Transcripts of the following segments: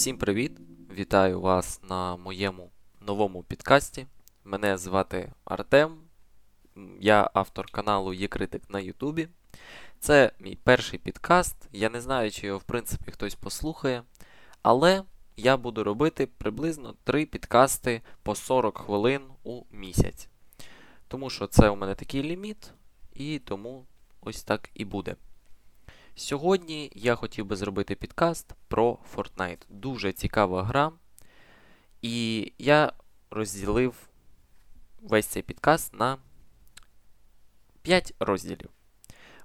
Всім привіт! Вітаю вас на моєму новому підкасті. Мене звати Артем. Я автор каналу Є Критик на Ютубі. Це мій перший підкаст. Я не знаю, чи його в принципі хтось послухає. Але я буду робити приблизно 3 підкасти по 40 хвилин у місяць. Тому що це у мене такий ліміт, і тому ось так і буде. Сьогодні я хотів би зробити підкаст про Fortnite. Дуже цікава гра. І я розділив весь цей підкаст на 5 розділів.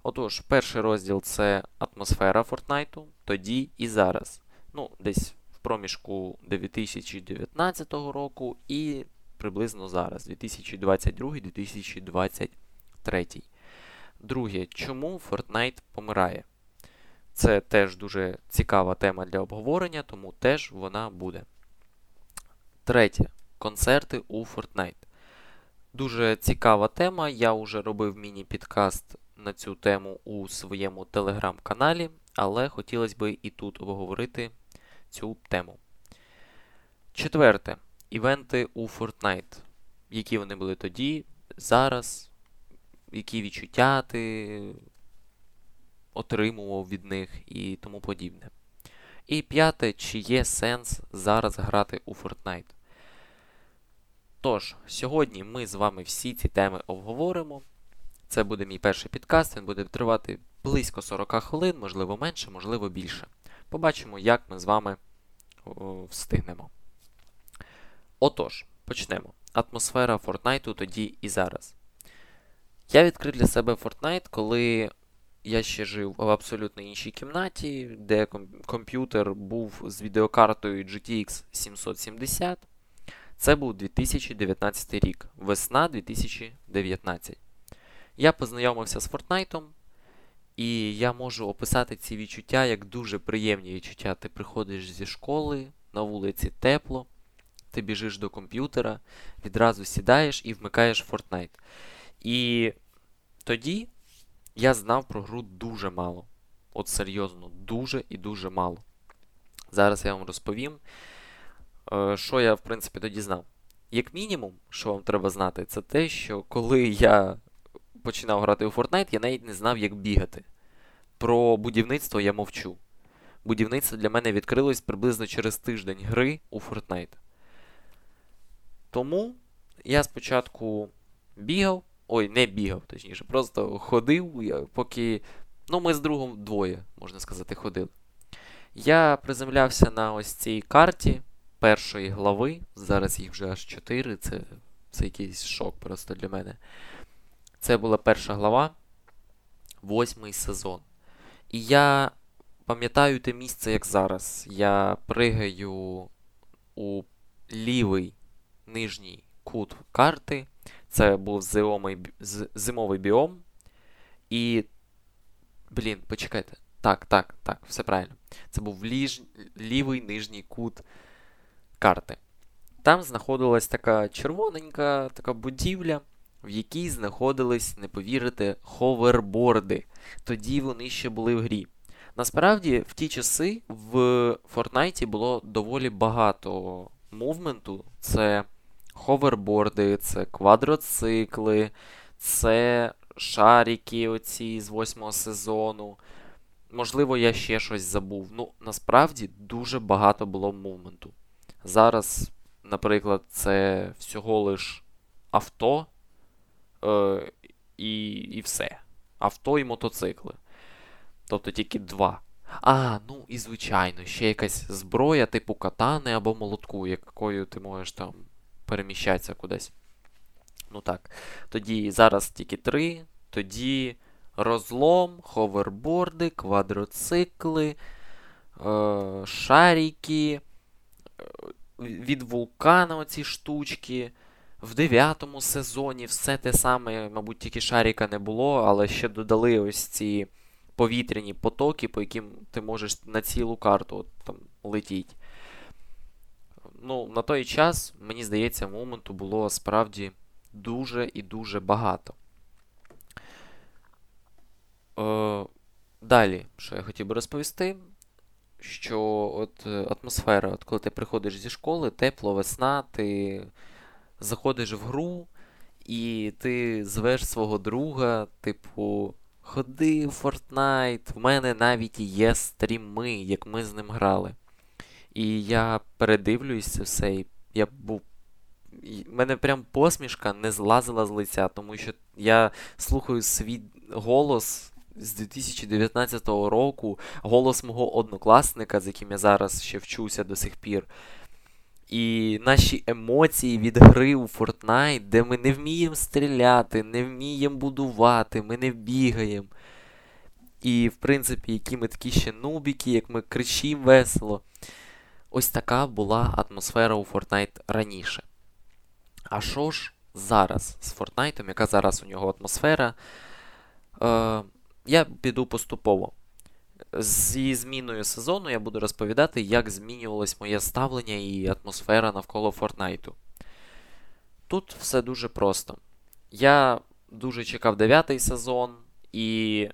Отож, перший розділ це атмосфера Fortnite, тоді і зараз. Ну, десь в проміжку 2019 року і приблизно зараз, 2022-2023. Друге, чому Fortnite помирає? Це теж дуже цікава тема для обговорення, тому теж вона буде. Третє. Концерти у Fortnite. Дуже цікава тема. Я вже робив міні-підкаст на цю тему у своєму телеграм-каналі, але хотілося б і тут обговорити цю тему. Четверте. Івенти у Fortnite. Які вони були тоді, зараз, які відчуття ти отримував від них і тому подібне. І п'яте, чи є сенс зараз грати у Fortnite. Тож, сьогодні ми з вами всі ці теми обговоримо. Це буде мій перший підкаст, він буде тривати близько 40 хвилин, можливо менше, можливо більше. Побачимо, як ми з вами о, встигнемо. Отож, почнемо. Атмосфера Fortnite тоді і зараз. Я відкрив для себе Fortnite, коли я ще жив в абсолютно іншій кімнаті, де комп'ютер був з відеокартою GTX 770. Це був 2019 рік, весна 2019. Я познайомився з Fortnite, і я можу описати ці відчуття як дуже приємні відчуття. Ти приходиш зі школи, на вулиці тепло, ти біжиш до комп'ютера, відразу сідаєш і вмикаєш Fortnite. І тоді я знав про гру дуже мало. От серйозно, дуже і дуже мало. Зараз я вам розповім, е, що я, в принципі, тоді знав. Як мінімум, що вам треба знати, це те, що коли я починав грати у Fortnite, я навіть не знав, як бігати. Про будівництво я мовчу. Будівництво для мене відкрилось приблизно через тиждень гри у Fortnite. Тому я спочатку бігав. Ой, не бігав, точніше, просто ходив, поки. Ну, ми з другом двоє, можна сказати, ходили. Я приземлявся на ось цій карті першої глави. Зараз їх вже аж 4, це це якийсь шок просто для мене. Це була перша глава, восьмий сезон. І я пам'ятаю те місце, як зараз. Я пригаю у лівий нижній кут карти. Це був зимовий, зимовий біом. І. Блін, почекайте. Так, так, так, все правильно. Це був ліж... лівий нижній кут карти. Там знаходилась така червоненька така будівля, в якій знаходились, не повірите, ховерборди. Тоді вони ще були в грі. Насправді, в ті часи в Фортнайті було доволі багато мувменту. Це ховерборди, це квадроцикли, це шарики оці з восьмого сезону. Можливо, я ще щось забув. Ну, насправді дуже багато було мувменту. Зараз, наприклад, це всього лиш авто е, і і все. Авто і мотоцикли. Тобто тільки два. А, ну і звичайно, ще якась зброя, типу катани або молотку, якою ти можеш там переміщатися кудись. Ну так. Тоді зараз тільки три. Тоді розлом, ховерборди, квадроцикли, е, шарики, е, від вулкана оці штучки. В дев'ятому сезоні все те саме, мабуть, тільки шарика не було, але ще додали ось ці повітряні потоки, по яким ти можеш на цілу карту от, там летіти ну, на той час, мені здається, моменту було справді дуже і дуже багато. Е, Далі, що я хотів би розповісти, що от е, атмосфера, от коли ти приходиш зі школи, тепло, весна, ти заходиш в гру, і ти звеш свого друга, типу, ходи в Fortnite, в мене навіть є стріми, як ми з ним грали. І я передивлююсь це все, і я був. У мене прям посмішка не злазила з лиця, тому що я слухаю свій голос з 2019 року, голос мого однокласника, з яким я зараз ще вчуся до сих пір. І наші емоції від гри у Fortnite, де ми не вміємо стріляти, не вміємо будувати, ми не бігаємо. І, в принципі, які ми такі ще нубіки, як ми кричимо весело. Ось така була атмосфера у Fortnite раніше. А що ж зараз з Fortnite, яка зараз у нього атмосфера? Е, Я піду поступово. Зі зміною сезону я буду розповідати, як змінювалось моє ставлення і атмосфера навколо Фортнайту. Тут все дуже просто. Я дуже чекав дев'ятий сезон, і.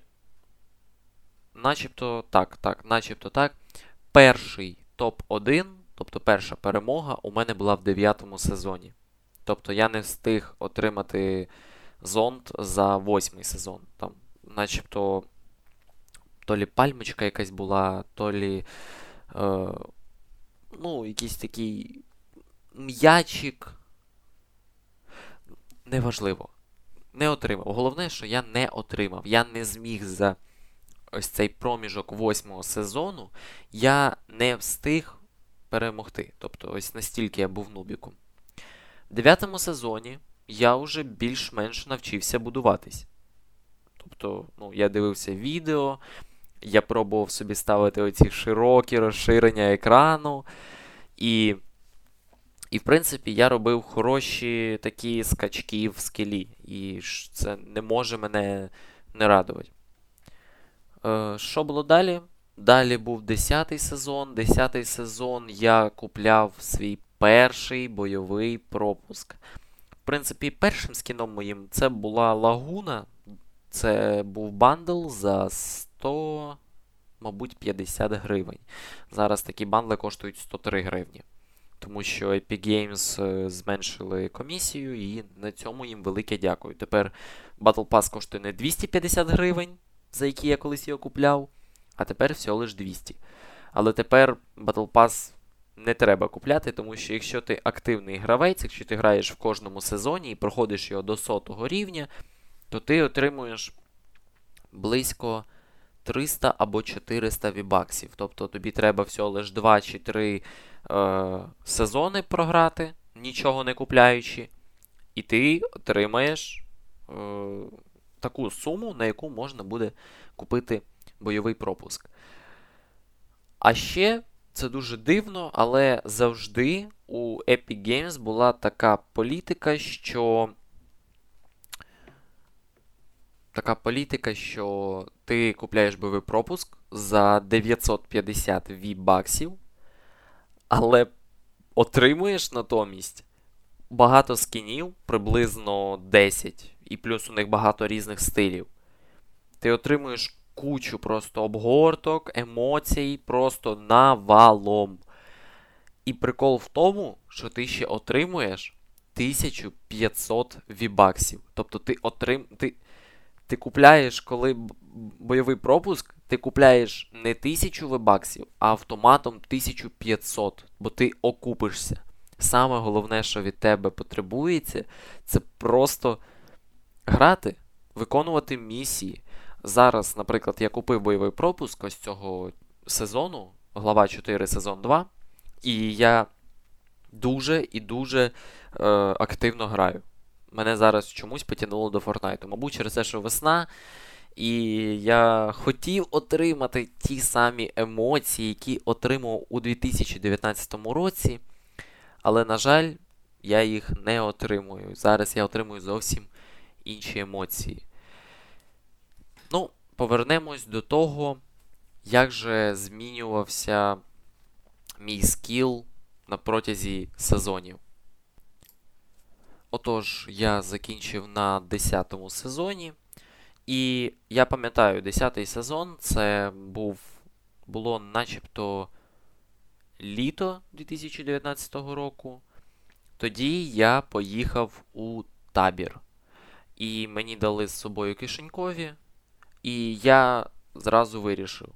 Начебто так, так, начебто так. Перший топ-1, тобто перша перемога, у мене була в дев'ятому сезоні. Тобто я не встиг отримати зонд за восьмий сезон. Там, начебто то лі пальмочка якась була, то лі. Е, ну, якийсь такий м'ячик. Неважливо. Не отримав. Головне, що я не отримав. Я не зміг за ось цей проміжок восьмого сезону. Я не встиг перемогти. Тобто, ось настільки я був нубіком. В дев'ятому сезоні я вже більш-менш навчився будуватись. Тобто, ну, я дивився відео, я пробував собі ставити оці широкі розширення екрану. І, і в принципі, я робив хороші такі скачки в скелі. І це не може мене не радувати. Е, Що було далі? Далі був 10-й сезон. 10-й сезон я купляв свій перший бойовий пропуск. В принципі, першим скіном моїм це була лагуна. Це був бандл за 100, мабуть, 50 гривень. Зараз такі бандли коштують 103 гривні. Тому що Epic Games е, зменшили комісію, і на цьому їм велике дякую. Тепер Battle Pass коштує не 250 гривень, за які я колись його купляв, а тепер всього лиш 200. Але тепер Battle Pass не треба купляти, тому що якщо ти активний гравець, якщо ти граєш в кожному сезоні і проходиш його до сотого рівня, то ти отримуєш близько 300 або 400 вібаксів. Тобто тобі треба всього лише 2 чи 3 е, сезони програти, нічого не купляючи, і ти отримаєш е, таку суму, на яку можна буде купити бойовий пропуск. А ще це дуже дивно, але завжди у Epic Games була така політика, що така політика, що ти купляєш бойовий пропуск за 950 V-баксів, але отримуєш натомість багато скінів, приблизно 10, і плюс у них багато різних стилів. Ти отримуєш кучу просто обгорток, емоцій, просто навалом. І прикол в тому, що ти ще отримуєш 1500 вібаксів. Тобто ти отрим... ти ти купляєш, коли бойовий пропуск, ти купляєш не 1000 вебаксів, а автоматом 1500, бо ти окупишся. Саме головне, що від тебе потребується, це просто грати, виконувати місії. Зараз, наприклад, я купив бойовий пропуск ось цього сезону, глава 4, сезон 2, і я дуже і дуже е, активно граю мене зараз чомусь потягнуло до Фортнайту. Мабуть, через те, що весна. І я хотів отримати ті самі емоції, які отримав у 2019 році. Але, на жаль, я їх не отримую. Зараз я отримую зовсім інші емоції. Ну, повернемось до того, як же змінювався мій скіл на протязі сезонів. Отож, я закінчив на 10 сезоні. І я пам'ятаю, 10 сезон це був було начебто літо 2019 року. Тоді я поїхав у табір. І мені дали з собою кишенькові. І я зразу вирішив: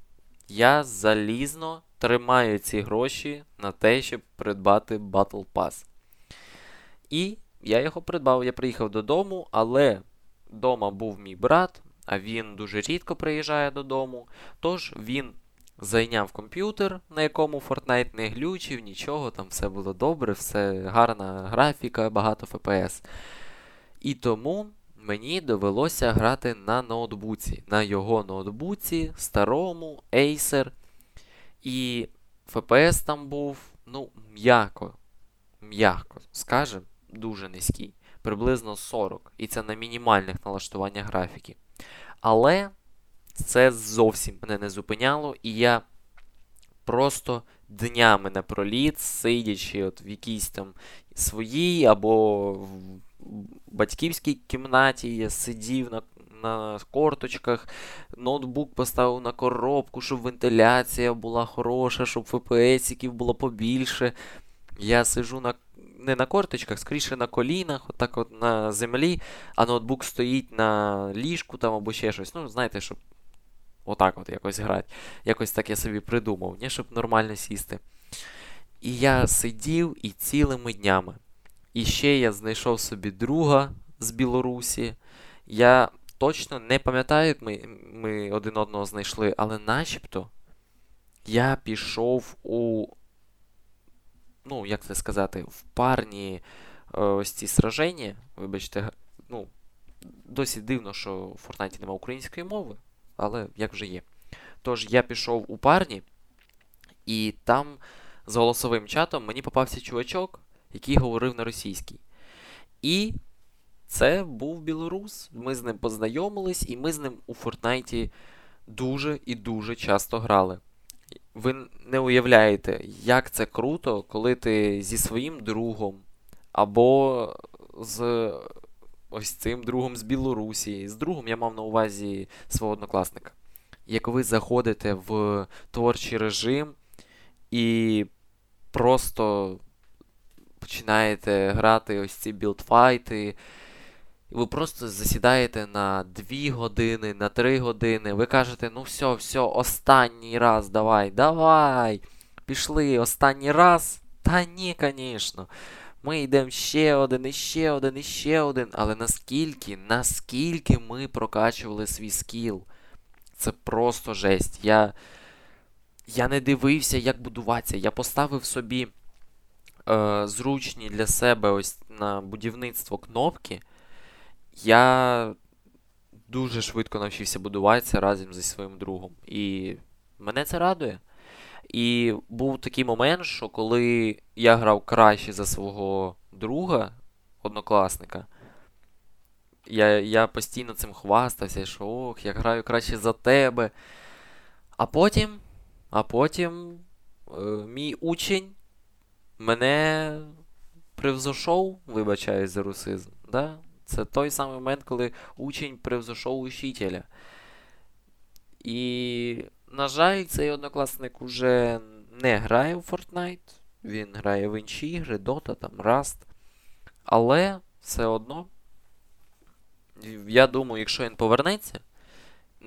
я залізно тримаю ці гроші на те, щоб придбати Battle Pass. І я його придбав. Я приїхав додому, але вдома був мій брат, а він дуже рідко приїжджає додому. Тож він зайняв комп'ютер, на якому Fortnite не глючив, нічого, там все було добре, все гарна графіка, багато FPS. І тому мені довелося грати на ноутбуці, на його ноутбуці, старому, Acer. І FPS там був, ну, м'яко, м'яко, скажем, дуже низький, приблизно 40. І це на мінімальних налаштуваннях графіки. Але це зовсім мене не зупиняло, і я просто днями напроліт, сидячи от в якійсь там своїй або батьківській кімнаті, я сидів на на корточках, ноутбук поставив на коробку, щоб вентиляція була хороша, щоб ФПСиків було побільше. Я сижу на не на корточках, скоріше на колінах, отак от на землі, а ноутбук стоїть на ліжку там або ще щось. Ну, знаєте, щоб отак от якось грати. Якось так я собі придумав, ні, щоб нормально сісти. І я сидів і цілими днями. І ще я знайшов собі друга з Білорусі. Я точно не пам'ятаю, як ми ми один одного знайшли, але начебто я пішов у ну, як це сказати, в парні е, ось ці сраження. Вибачте, ну, досі дивно, що в Фортнайті немає української мови, але як вже є. Тож я пішов у парні, і там з голосовим чатом мені попався чувачок, який говорив на російській. І це був білорус. Ми з ним познайомились, і ми з ним у Фортнайті дуже і дуже часто грали ви не уявляєте, як це круто, коли ти зі своїм другом або з ось цим другом з Білорусі. З другом я мав на увазі свого однокласника. Як ви заходите в творчий режим і просто починаєте грати ось ці білдфайти, ви просто засідаєте на 2 години, на 3 години. Ви кажете, ну все, все, останній раз, давай, давай. Пішли останній раз. Та ні, звісно. Ми йдемо ще один, і ще один, і ще один. Але наскільки, наскільки ми прокачували свій скіл? Це просто жесть. Я я не дивився, як будуватися. Я поставив собі е, зручні для себе ось на будівництво кнопки я дуже швидко навчився будуватися разом зі своїм другом. І мене це радує. І був такий момент, що коли я грав краще за свого друга, однокласника, я я постійно цим хвастався, що ох, я граю краще за тебе. А потім, а потім е, мій учень мене превзошов, вибачаюсь за русизм. Да? Це той самий момент, коли учень превзошов учителя. І, на жаль, цей однокласник уже не грає в Fortnite. Він грає в інші ігри, Dota, там, Rust. Але все одно, я думаю, якщо він повернеться,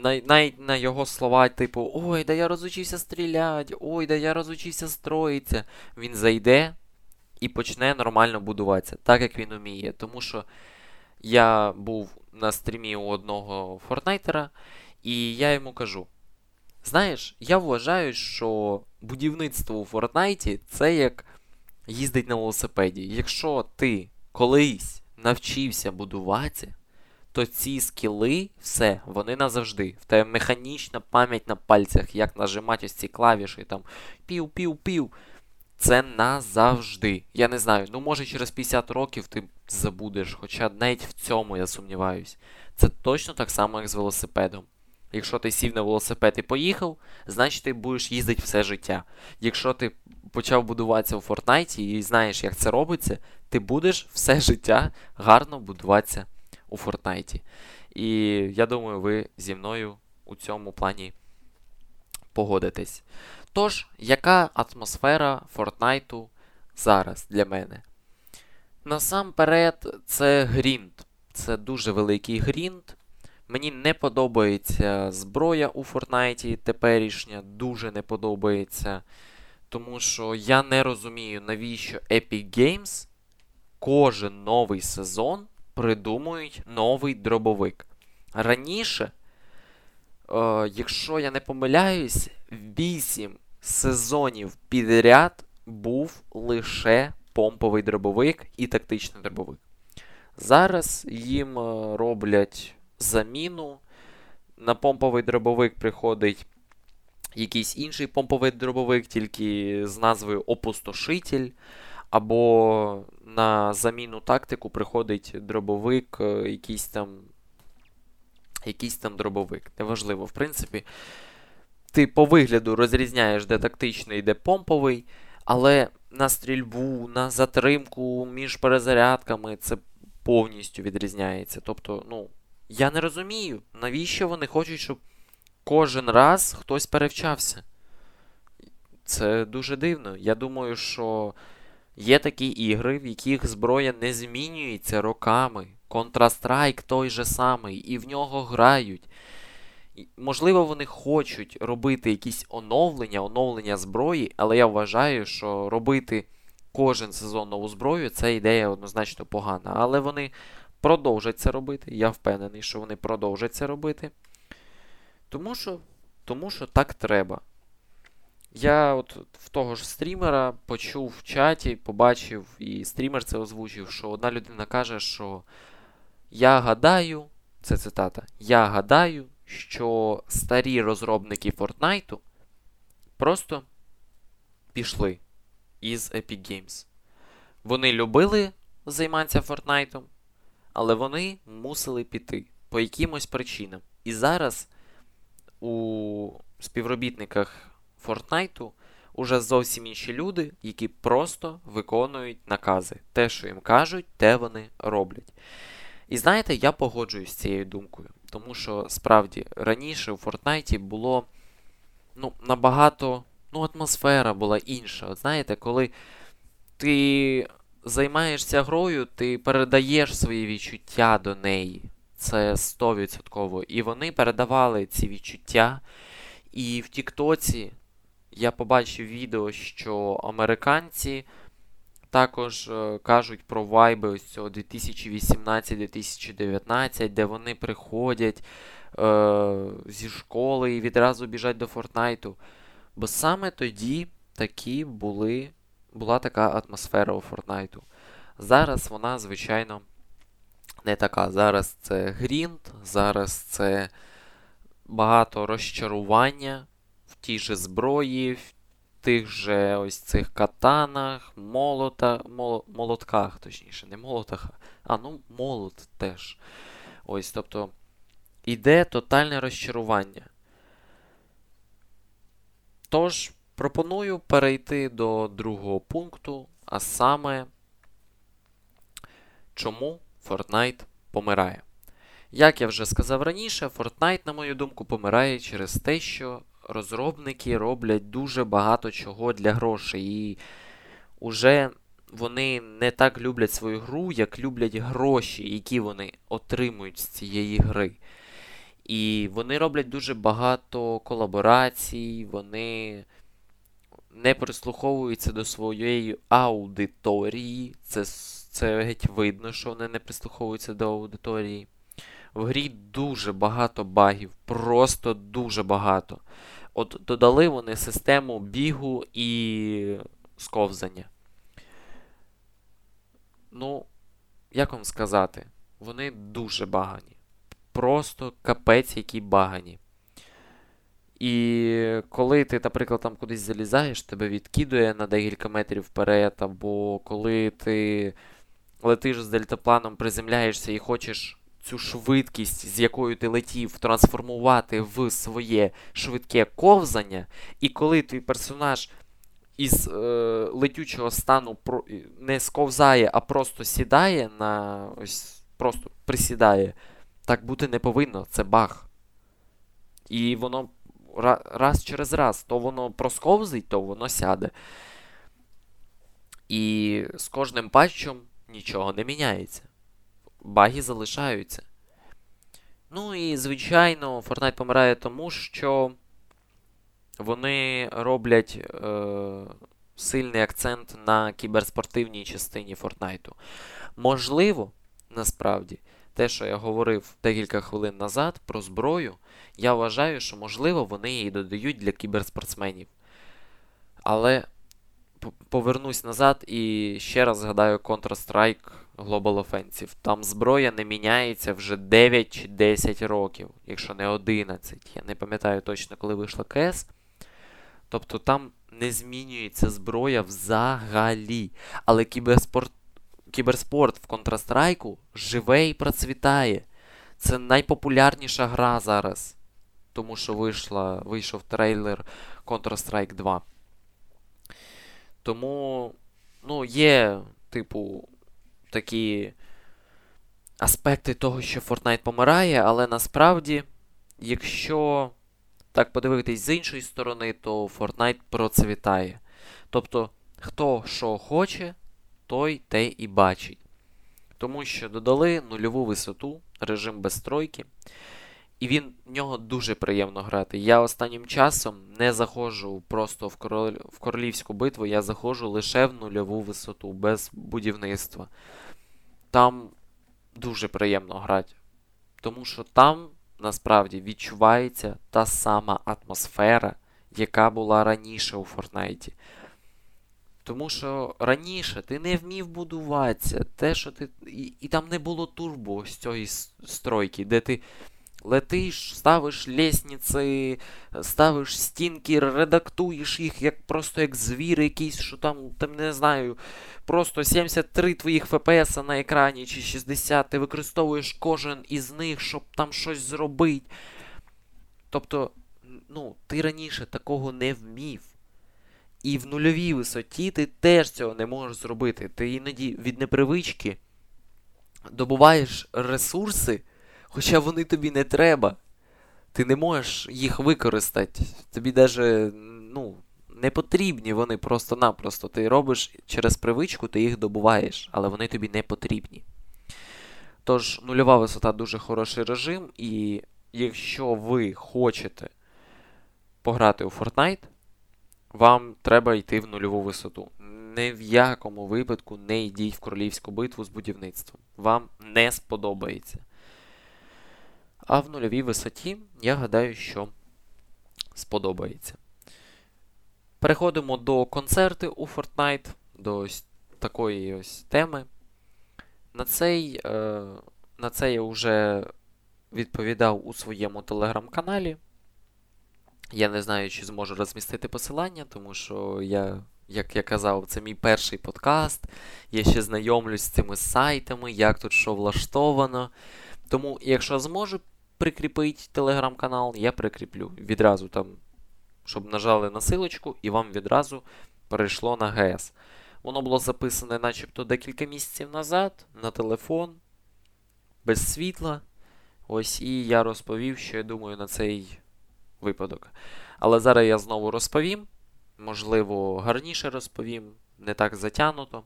навіть на його слова, типу, ой, да я розучився стріляти, ой, да я розучився строїтися, він зайде і почне нормально будуватися, так як він уміє. Тому що я був на стрімі у одного фортнайтера, і я йому кажу: знаєш, я вважаю, що будівництво у Фортнайті це як їздить на велосипеді. Якщо ти колись навчився будувати, то ці скіли, все, вони назавжди. В тебе механічна пам'ять на пальцях, як нажимати ось ці клавіші, там пів-пів-пів. Це назавжди. Я не знаю, ну може через 50 років ти забудеш, хоча навіть в цьому я сумніваюсь. Це точно так само, як з велосипедом. Якщо ти сів на велосипед і поїхав, значить ти будеш їздити все життя. Якщо ти почав будуватися у Фортнайті і знаєш, як це робиться, ти будеш все життя гарно будуватися у Фортнайті. І я думаю, ви зі мною у цьому плані погодитесь. Тож, яка атмосфера Фортнайту зараз для мене? Насамперед, це грінд. Це дуже великий грінд. Мені не подобається зброя у Фортнайті теперішня, дуже не подобається. Тому що я не розумію, навіщо Epic Games кожен новий сезон придумують новий дробовик. Раніше, е, якщо я не помиляюсь, 8 сезонів підряд був лише помповий дробовик і тактичний дробовик. Зараз їм е, роблять заміну. На помповий дробовик приходить якийсь інший помповий дробовик, тільки з назвою Опустошитель. Або на заміну тактику приходить дробовик, е, якийсь там якийсь там дробовик. Неважливо, в принципі. Ти по вигляду розрізняєш, де тактичний, де помповий, але на стрільбу, на затримку між перезарядками це повністю відрізняється. Тобто, ну, я не розумію, навіщо вони хочуть, щоб кожен раз хтось перевчався. Це дуже дивно. Я думаю, що є такі ігри, в яких зброя не змінюється роками. Counter-Strike той же самий, і в нього грають. Можливо, вони хочуть робити якісь оновлення, оновлення зброї, але я вважаю, що робити кожен сезон нову зброю це ідея однозначно погана. Але вони продовжать це робити. Я впевнений, що вони продовжать це робити. Тому що тому що так треба. Я от в того ж стрімера почув в чаті, побачив, і стрімер це озвучив, що одна людина каже, що я гадаю, це цитата, я гадаю, що старі розробники Фортнайту просто пішли із Epic Games. Вони любили займатися Фортнайтом, але вони мусили піти по якимось причинам. І зараз у співробітниках Фортнайту уже зовсім інші люди, які просто виконують накази. Те, що їм кажуть, те вони роблять. І знаєте, я погоджуюсь з цією думкою. Тому що справді раніше у Фортнайті було ну, набагато ну, атмосфера була інша. От знаєте, коли ти займаєшся грою, ти передаєш свої відчуття до неї. Це 100%. І вони передавали ці відчуття. І в Тіктоці я побачив відео, що американці також е, кажуть про вайби ось цього 2018-2019, де вони приходять е, зі школи і відразу біжать до Фортнайту. Бо саме тоді такі були, була така атмосфера у Фортнайту. Зараз вона, звичайно, не така. Зараз це грінд, зараз це багато розчарування тій же зброї, в тих же ось цих катанах, молота, мол, молотках, точніше, не молотах, а ну молот теж. Ось, тобто, іде тотальне розчарування. Тож, пропоную перейти до другого пункту, а саме, чому Fortnite помирає. Як я вже сказав раніше, Fortnite, на мою думку, помирає через те, що розробники роблять дуже багато чого для грошей. І уже вони не так люблять свою гру, як люблять гроші, які вони отримують з цієї гри. І вони роблять дуже багато колаборацій, вони не прислуховуються до своєї аудиторії. Це це геть видно, що вони не прислуховуються до аудиторії. В грі дуже багато багів, просто дуже багато. От додали вони систему бігу і сковзання. Ну, як вам сказати, вони дуже багані. Просто капець, які багані. І коли ти, наприклад, там кудись залізаєш, тебе відкидує на декілька метрів вперед, або коли ти летиш з дельтапланом, приземляєшся і хочеш цю швидкість, з якою ти летів, трансформувати в своє швидке ковзання, і коли твій персонаж із е, летючого стану не сковзає, а просто сідає на ось, просто присідає, так бути не повинно, це баг. І воно раз через раз. То воно просковзить, то воно сяде. І з кожним патчем нічого не міняється. Баги залишаються. Ну і, звичайно, Fortnite помирає тому, що вони роблять е, сильний акцент на кіберспортивній частині Fortnite. Можливо, насправді, те, що я говорив декілька хвилин назад про зброю, я вважаю, що, можливо, вони її додають для кіберспортсменів. Але повернусь назад і ще раз згадаю Counter-Strike Global Offensive. Там зброя не міняється вже 9 чи 10 років, якщо не 11. Я не пам'ятаю точно, коли вийшла КС. Тобто там не змінюється зброя взагалі. Але кіберспорт кіберспорт в Counter-Strike живе і процвітає. Це найпопулярніша гра зараз. Тому що вийшла, вийшов трейлер Counter-Strike 2. Тому, ну, є, типу, такі аспекти того, що Fortnite помирає, але насправді, якщо так подивитись з іншої сторони, то Fortnite процвітає. Тобто, хто що хоче, той те і бачить. Тому що додали нульову висоту, режим без стройки. І він в нього дуже приємно грати. Я останнім часом не заходжу просто в, король... в королівську битву, я заходжу лише в нульову висоту, без будівництва. Там дуже приємно грати. Тому що там насправді відчувається та сама атмосфера, яка була раніше у Фортнайті. Тому що раніше ти не вмів будуватися, те, що ти. І, і там не було турбо з цієї стройки, де ти летиш, ставиш лісниці, ставиш стінки, редактуєш їх як просто як звір якийсь, що там, там не знаю, просто 73 твоїх ФПС на екрані чи 60, ти використовуєш кожен із них, щоб там щось зробити. Тобто, ну, ти раніше такого не вмів. І в нульовій висоті ти теж цього не можеш зробити. Ти іноді від непривички добуваєш ресурси, хоча вони тобі не треба. Ти не можеш їх використати. Тобі навіть ну, не потрібні вони просто-напросто. Ти робиш через привичку, ти їх добуваєш, але вони тобі не потрібні. Тож, нульова висота дуже хороший режим, і якщо ви хочете пограти у Fortnite, вам треба йти в нульову висоту. Ні в якому випадку не йдіть в королівську битву з будівництвом. Вам не сподобається. А в нульовій висоті, я гадаю, що сподобається. Переходимо до концерти у Fortnite, до ось такої ось теми. На цей, е, на це я вже відповідав у своєму телеграм-каналі. Я не знаю, чи зможу розмістити посилання, тому що я, як я казав, це мій перший подкаст. Я ще знайомлюсь з цими сайтами, як тут що влаштовано. Тому, якщо зможу прикріпити телеграм-канал, я прикріплю. Відразу там, щоб нажали на силочку, і вам відразу перейшло на ГС. Воно було записане начебто декілька місяців назад на телефон, без світла. Ось і я розповів, що я думаю на цей випадок. Але зараз я знову розповім. Можливо, гарніше розповім, не так затянуто.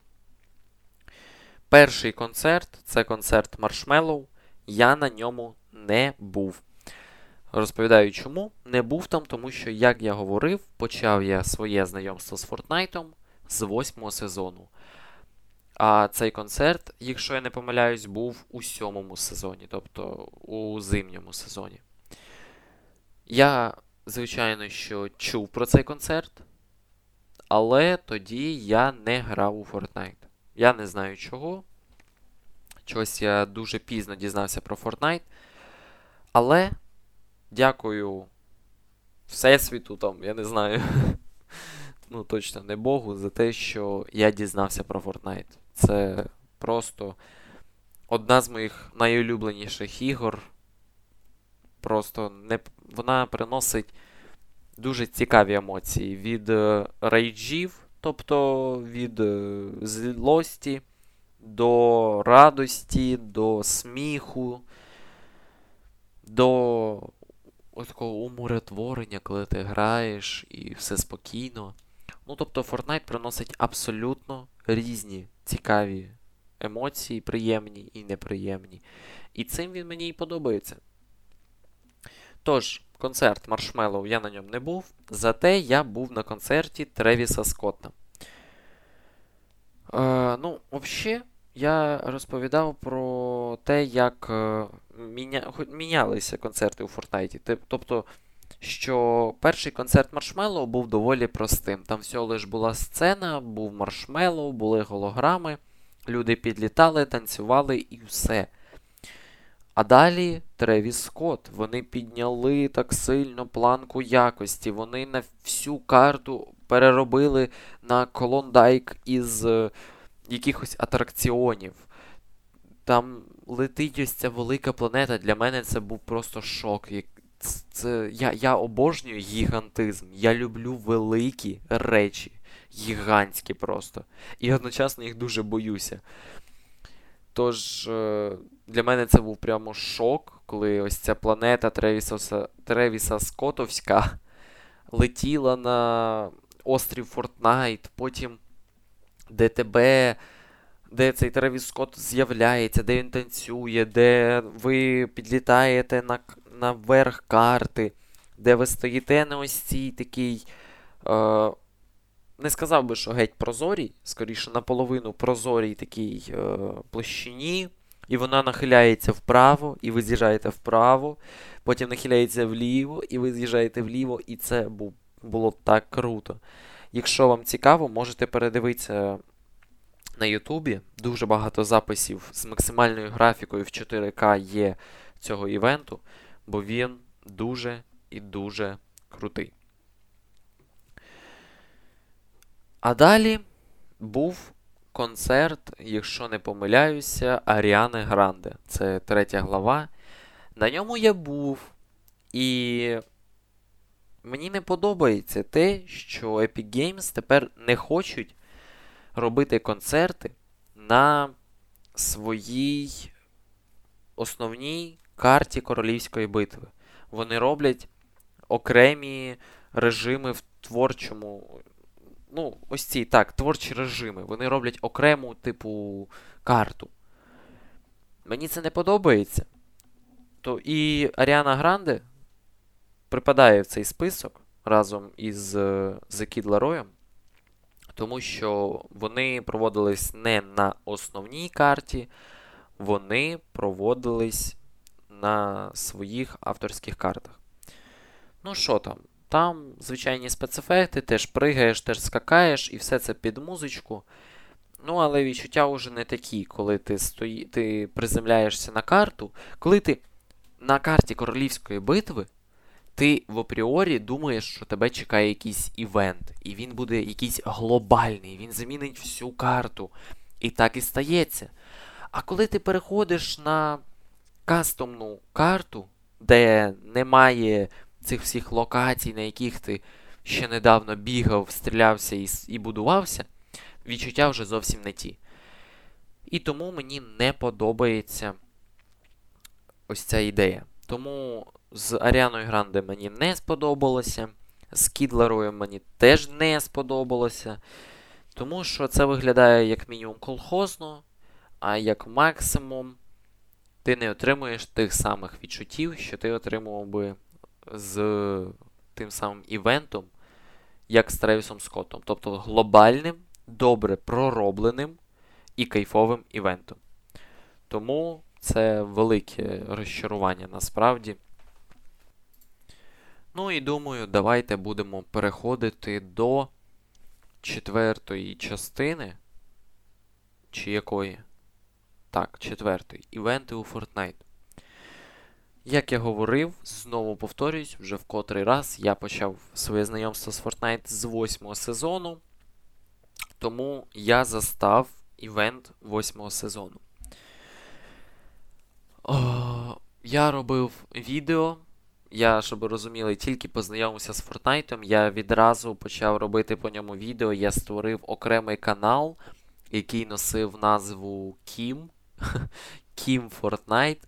Перший концерт це концерт Маршмеллоу. Я на ньому не був. Розповідаю, чому не був там, тому що, як я говорив, почав я своє знайомство з Фортнайтом з восьмого сезону. А цей концерт, якщо я не помиляюсь, був у сьомому сезоні, тобто у зимньому сезоні. Я, звичайно, що чув про цей концерт, але тоді я не грав у Fortnite. Я не знаю чого. Чогось я дуже пізно дізнався про Fortnite. Але дякую Всесвіту, там, я не знаю. Ну, точно не Богу, за те, що я дізнався про Fortnite. Це просто одна з моїх найулюбленіших ігор. Просто не, вона приносить дуже цікаві емоції від е, рейджів, тобто від е, злості до радості, до сміху, до такого умиротворення, коли ти граєш і все спокійно. Ну, тобто, Fortnite приносить абсолютно різні цікаві емоції, приємні і неприємні. І цим він мені і подобається. Тож, концерт Маршмеллоу я на ньому не був, зате я був на концерті Тревіса Скотта. Е, ну, взагалі, я розповідав про те, як е, міня... мінялися концерти у Фортнайті. Тобто, що перший концерт Маршмеллоу був доволі простим. Там всього лиш була сцена, був маршмеллоу, були голограми, люди підлітали, танцювали і все. А далі Тревіс Скотт. Вони підняли так сильно планку якості. Вони на всю карту переробили на колондайк із е, якихось атракціонів. Там летить ось ця велика планета. Для мене це був просто шок. Це, Я я обожнюю гігантизм. Я люблю великі речі. Гігантські просто. І одночасно їх дуже боюся. Тож, е, для мене це був прямо шок, коли ось ця планета Тревіса, Тревіса Скотовська летіла на острів Фортнайт, потім ДТБ, де цей Тревіс Скотт з'являється, де він танцює, де ви підлітаєте на наверх карти, де ви стоїте на ось цій такій. Е, не сказав би, що геть прозорій, скоріше наполовину прозорій такій е, площині. І вона нахиляється вправо, і ви з'їжджаєте вправо, потім нахиляється вліво, і ви з'їжджаєте вліво, і це було так круто. Якщо вам цікаво, можете передивитися на Ютубі. Дуже багато записів з максимальною графікою в 4К є цього івенту, бо він дуже і дуже крутий. А далі був концерт, якщо не помиляюся, Аріани Гранде. Це третя глава. На ньому я був. І мені не подобається те, що Epic Games тепер не хочуть робити концерти на своїй основній карті королівської битви. Вони роблять окремі режими в творчому ну, ось ці так, творчі режими. Вони роблять окрему, типу, карту. Мені це не подобається. То і Аріана Гранде припадає в цей список разом із The Kid Laroi, тому що вони проводились не на основній карті, вони проводились на своїх авторських картах. Ну, що там? Там звичайні спецефекти, теж пригаєш, теж скакаєш, і все це під музичку. Ну, але відчуття вже не такі, коли ти стої... ти приземляєшся на карту. Коли ти на карті королівської битви, ти в апріорі думаєш, що тебе чекає якийсь івент, і він буде якийсь глобальний, він замінить всю карту. І так і стається. А коли ти переходиш на кастомну карту, де немає цих всіх локацій, на яких ти ще недавно бігав, стрілявся і, і будувався, відчуття вже зовсім не ті. І тому мені не подобається ось ця ідея. Тому з Аріаною Гранде мені не сподобалося, з Кідлерою мені теж не сподобалося. Тому що це виглядає як мінімум колхозно, а як максимум ти не отримуєш тих самих відчуттів, що ти отримував би з тим самим івентом, як з Тревісом Скоттом. Тобто глобальним, добре проробленим і кайфовим івентом. Тому це велике розчарування насправді. Ну і думаю, давайте будемо переходити до четвертої частини. Чи якої? Так, четвертої. Івенти у Fortnite. Як я говорив, знову повторюсь, вже в котрий раз я почав своє знайомство з Fortnite з восьмого сезону. Тому я застав івент восьмого сезону. О, я робив відео. Я, щоб ви розуміли, тільки познайомився з Fortnite, я відразу почав робити по ньому відео. Я створив окремий канал, який носив назву Kim. Kim Fortnite.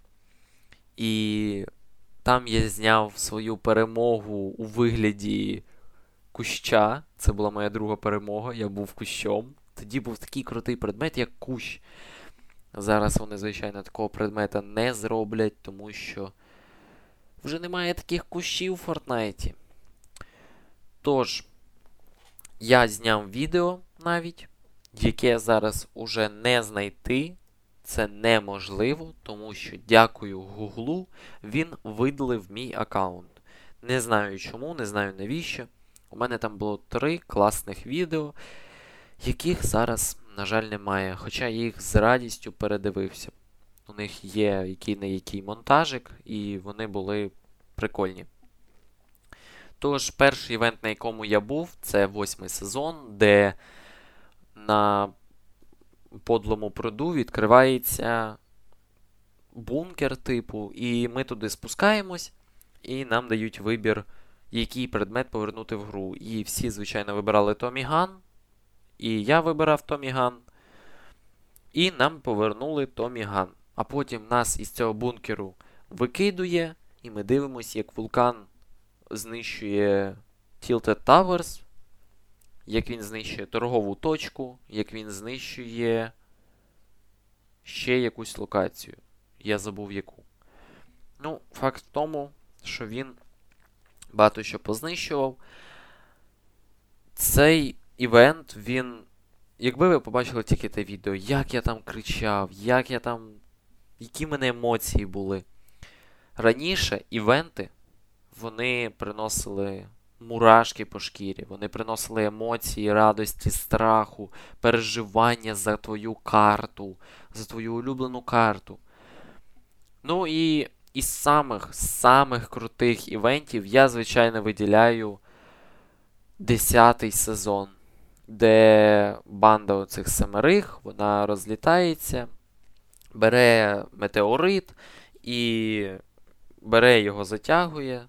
І Там я зняв свою перемогу у вигляді куща. Це була моя друга перемога. Я був кущом. Тоді був такий крутий предмет, як кущ. Зараз вони, звичайно, такого предмета не зроблять, тому що вже немає таких кущів у Фортнайті. Тож, я зняв відео навіть, яке зараз уже не знайти. Це неможливо, тому що, дякую Гуглу, він видалив мій аккаунт. Не знаю чому, не знаю навіщо. У мене там було три класних відео, яких зараз, на жаль, немає. Хоча я їх з радістю передивився. У них є який не який монтажик, і вони були прикольні. Тож, перший івент, на якому я був, це восьмий сезон, де на подлому пруду відкривається бункер типу, і ми туди спускаємось, і нам дають вибір, який предмет повернути в гру. І всі, звичайно, вибирали Томі Ган. І я вибирав Томі Ган. І нам повернули Томі Ган. А потім нас із цього бункеру викидує, і ми дивимося, як вулкан знищує Tilted Towers, як він знищує торгову точку, як він знищує ще якусь локацію. Я забув яку. Ну, факт в тому, що він багато що познищував. Цей івент, він. Якби ви побачили тільки те відео, як я там кричав, як я там. Які в мене емоції були. Раніше івенти, вони приносили мурашки по шкірі, вони приносили емоції, радості, страху, переживання за твою карту, за твою улюблену карту. Ну і із самих самих крутих івентів я, звичайно, виділяю 10 сезон, де банда оцих семерих, вона розлітається, бере метеорит і бере його, затягує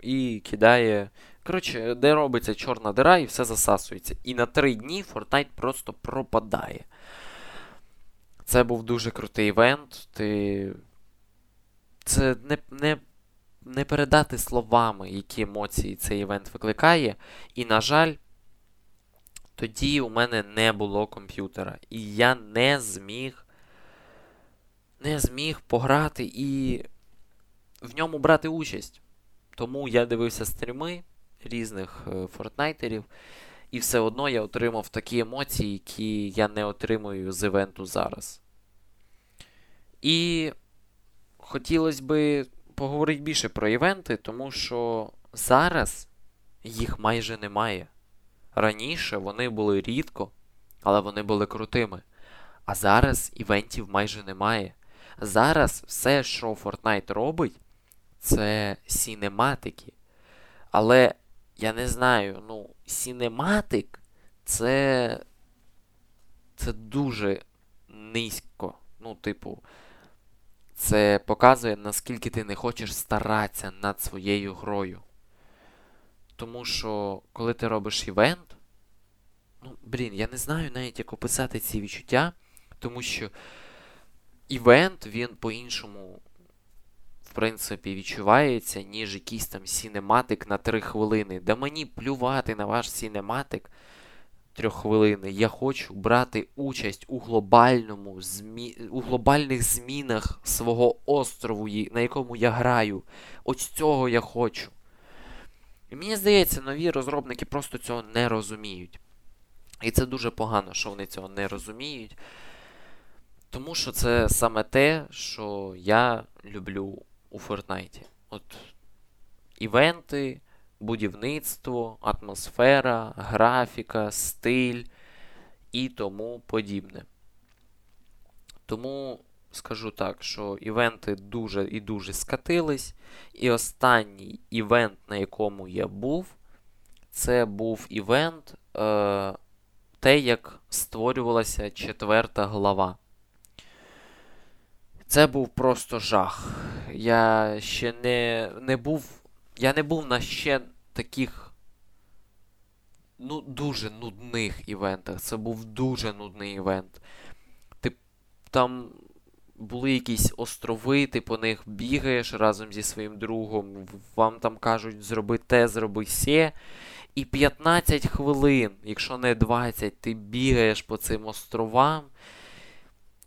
і кидає. Коротше, де робиться чорна дира і все засасується. І на три дні Fortnite просто пропадає. Це був дуже крутий івент. Ти. Це не не, не передати словами, які емоції цей івент викликає. І, на жаль, тоді у мене не було комп'ютера. І я не зміг. Не зміг пограти і в ньому брати участь. Тому я дивився стріми різних е, фортнайтерів, і все одно я отримав такі емоції, які я не отримую з івенту зараз. І хотілося би поговорити більше про івенти, тому що зараз їх майже немає. Раніше вони були рідко, але вони були крутими. А зараз івентів майже немає. Зараз все, що Fortnite робить, це сінематики. Але я не знаю, ну, сінематик це. Це дуже низько. Ну, типу, це показує, наскільки ти не хочеш старатися над своєю грою. Тому що, коли ти робиш івент, ну, блін, я не знаю навіть, як описати ці відчуття, тому що івент, він по-іншому в принципі, відчувається, ніж якийсь там сінематик на 3 хвилини. Да мені плювати на ваш сінематик 3 хвилини. Я хочу брати участь у глобальному змі... у глобальних змінах свого острову, на якому я граю. Ось цього я хочу. І мені здається, нові розробники просто цього не розуміють. І це дуже погано, що вони цього не розуміють. Тому що це саме те, що я люблю у Фортнайті. От івенти, будівництво, атмосфера, графіка, стиль і тому подібне. Тому скажу так, що івенти дуже і дуже скатились. І останній івент, на якому я був, це був івент, е, те, як створювалася четверта глава. Це був просто жах. Я ще не не був. Я не був на ще таких ну, дуже нудних івентах. Це був дуже нудний івент. Ти там були якісь острови, ти по них бігаєш разом зі своїм другом, вам там кажуть, зроби те, зроби сє. І 15 хвилин, якщо не 20, ти бігаєш по цим островам.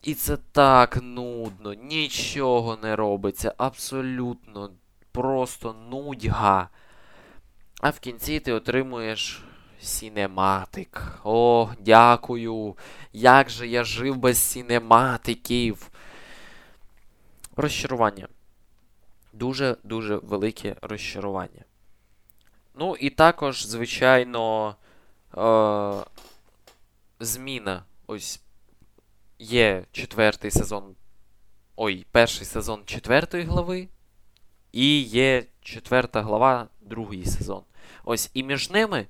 І це так нудно, нічого не робиться, абсолютно просто нудьга. А в кінці ти отримуєш сінематик. О, дякую. Як же я жив без сінематиків. Розчарування. Дуже-дуже велике розчарування. Ну, і також, звичайно, е- зміна. Ось є четвертий сезон. Ой, перший сезон четвертої глави. І є четверта глава, другий сезон. Ось, і між ними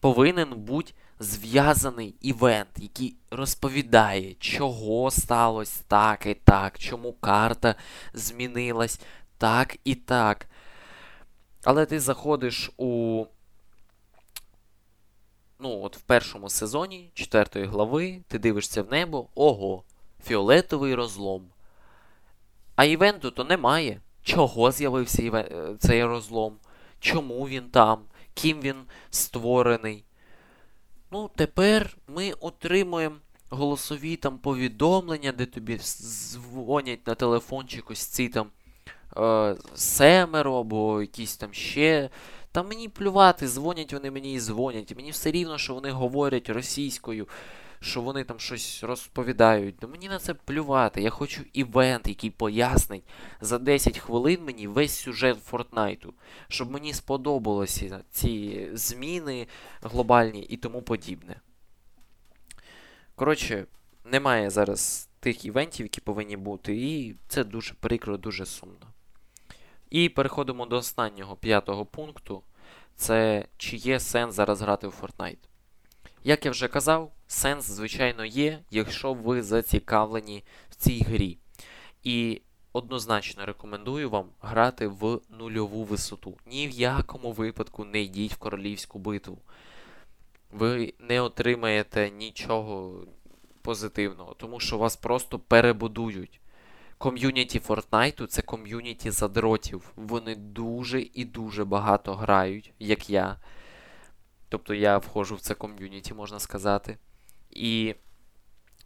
повинен бути зв'язаний івент, який розповідає, чого сталося так і так, чому карта змінилась так і так. Але ти заходиш у. Ну, от в першому сезоні четвертої глави, ти дивишся в небо, ого, фіолетовий розлом. А івенту то немає. Чого з'явився. Е, цей розлом? Чому він там? Ким він створений? Ну, тепер ми отримуємо голосові там повідомлення, де тобі дзвонять на телефончик ось ці там е, семеро або якісь там ще. Та мені плювати, дзвонять вони мені і дзвонять. Мені все рівно, що вони говорять російською, що вони там щось розповідають. Ну мені на це плювати. Я хочу івент, який пояснить за 10 хвилин мені весь сюжет Фортнайту, щоб мені сподобалося ці зміни глобальні і тому подібне. Коротше, немає зараз тих івентів, які повинні бути, і це дуже прикро, дуже сумно. І переходимо до останнього п'ятого пункту. Це чи є сенс зараз грати в Fortnite. Як я вже казав, сенс, звичайно, є, якщо ви зацікавлені в цій грі. І однозначно рекомендую вам грати в нульову висоту. Ні в якому випадку не йдіть в королівську битву. Ви не отримаєте нічого позитивного, тому що вас просто перебудують. Ком'юніті Фортнайту це ком'юніті задротів. Вони дуже і дуже багато грають, як я. Тобто я входжу в це ком'юніті, можна сказати. І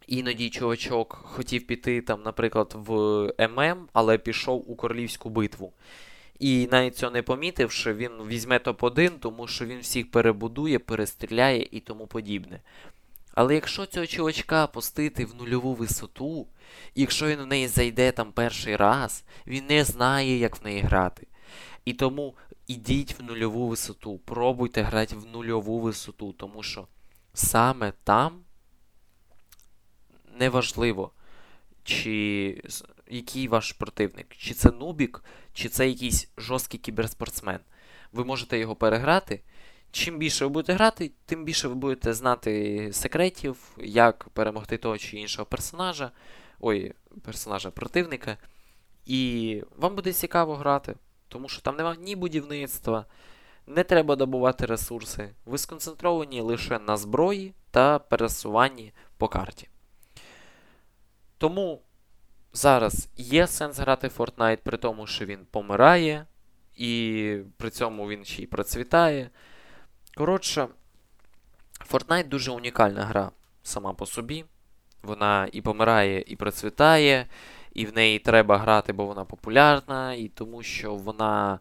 іноді чувачок хотів піти, там, наприклад, в ММ, але пішов у королівську битву. І навіть цього не помітивши, він візьме топ-1, тому що він всіх перебудує, перестріляє і тому подібне. Але якщо цього чувачка пустити в нульову висоту, і якщо він в неї зайде там перший раз, він не знає, як в неї грати. І тому ідіть в нульову висоту, пробуйте грати в нульову висоту, тому що саме там неважливо, чи який ваш противник, чи це нубік, чи це якийсь жорсткий кіберспортсмен. Ви можете його переграти. Чим більше ви будете грати, тим більше ви будете знати секретів, як перемогти того чи іншого персонажа, ой, персонажа противника. І вам буде цікаво грати, тому що там немає ні будівництва, не треба добувати ресурси. Ви сконцентровані лише на зброї та пересуванні по карті. Тому зараз є сенс грати в Fortnite, при тому, що він помирає, і при цьому він ще й процвітає. Коротше, Fortnite дуже унікальна гра сама по собі. Вона і помирає, і процвітає, і в неї треба грати, бо вона популярна, і тому що вона.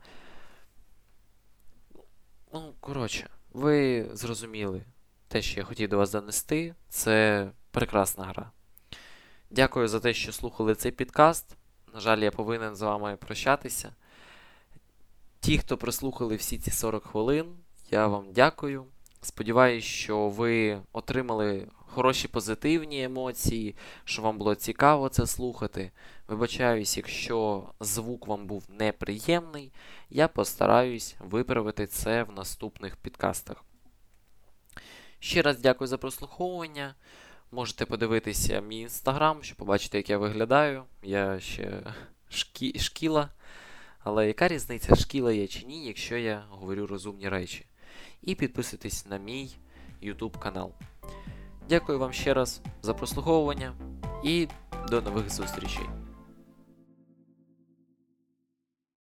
Ну, коротше, ви зрозуміли те, що я хотів до вас донести. Це прекрасна гра. Дякую за те, що слухали цей підкаст. На жаль, я повинен з вами прощатися. Ті, хто прослухали всі ці 40 хвилин, я вам дякую. Сподіваюсь, що ви отримали хороші позитивні емоції, що вам було цікаво це слухати. Вибачаюсь, якщо звук вам був неприємний, я постараюсь виправити це в наступних підкастах. Ще раз дякую за прослуховування. Можете подивитися мій інстаграм, щоб побачити, як я виглядаю. Я ще шкі... шкіла. Але яка різниця, шкіла є чи ні, якщо я говорю розумні речі? І підписуйтесь на мій YouTube канал. Дякую вам ще раз за прослуховування і До нових зустрічей!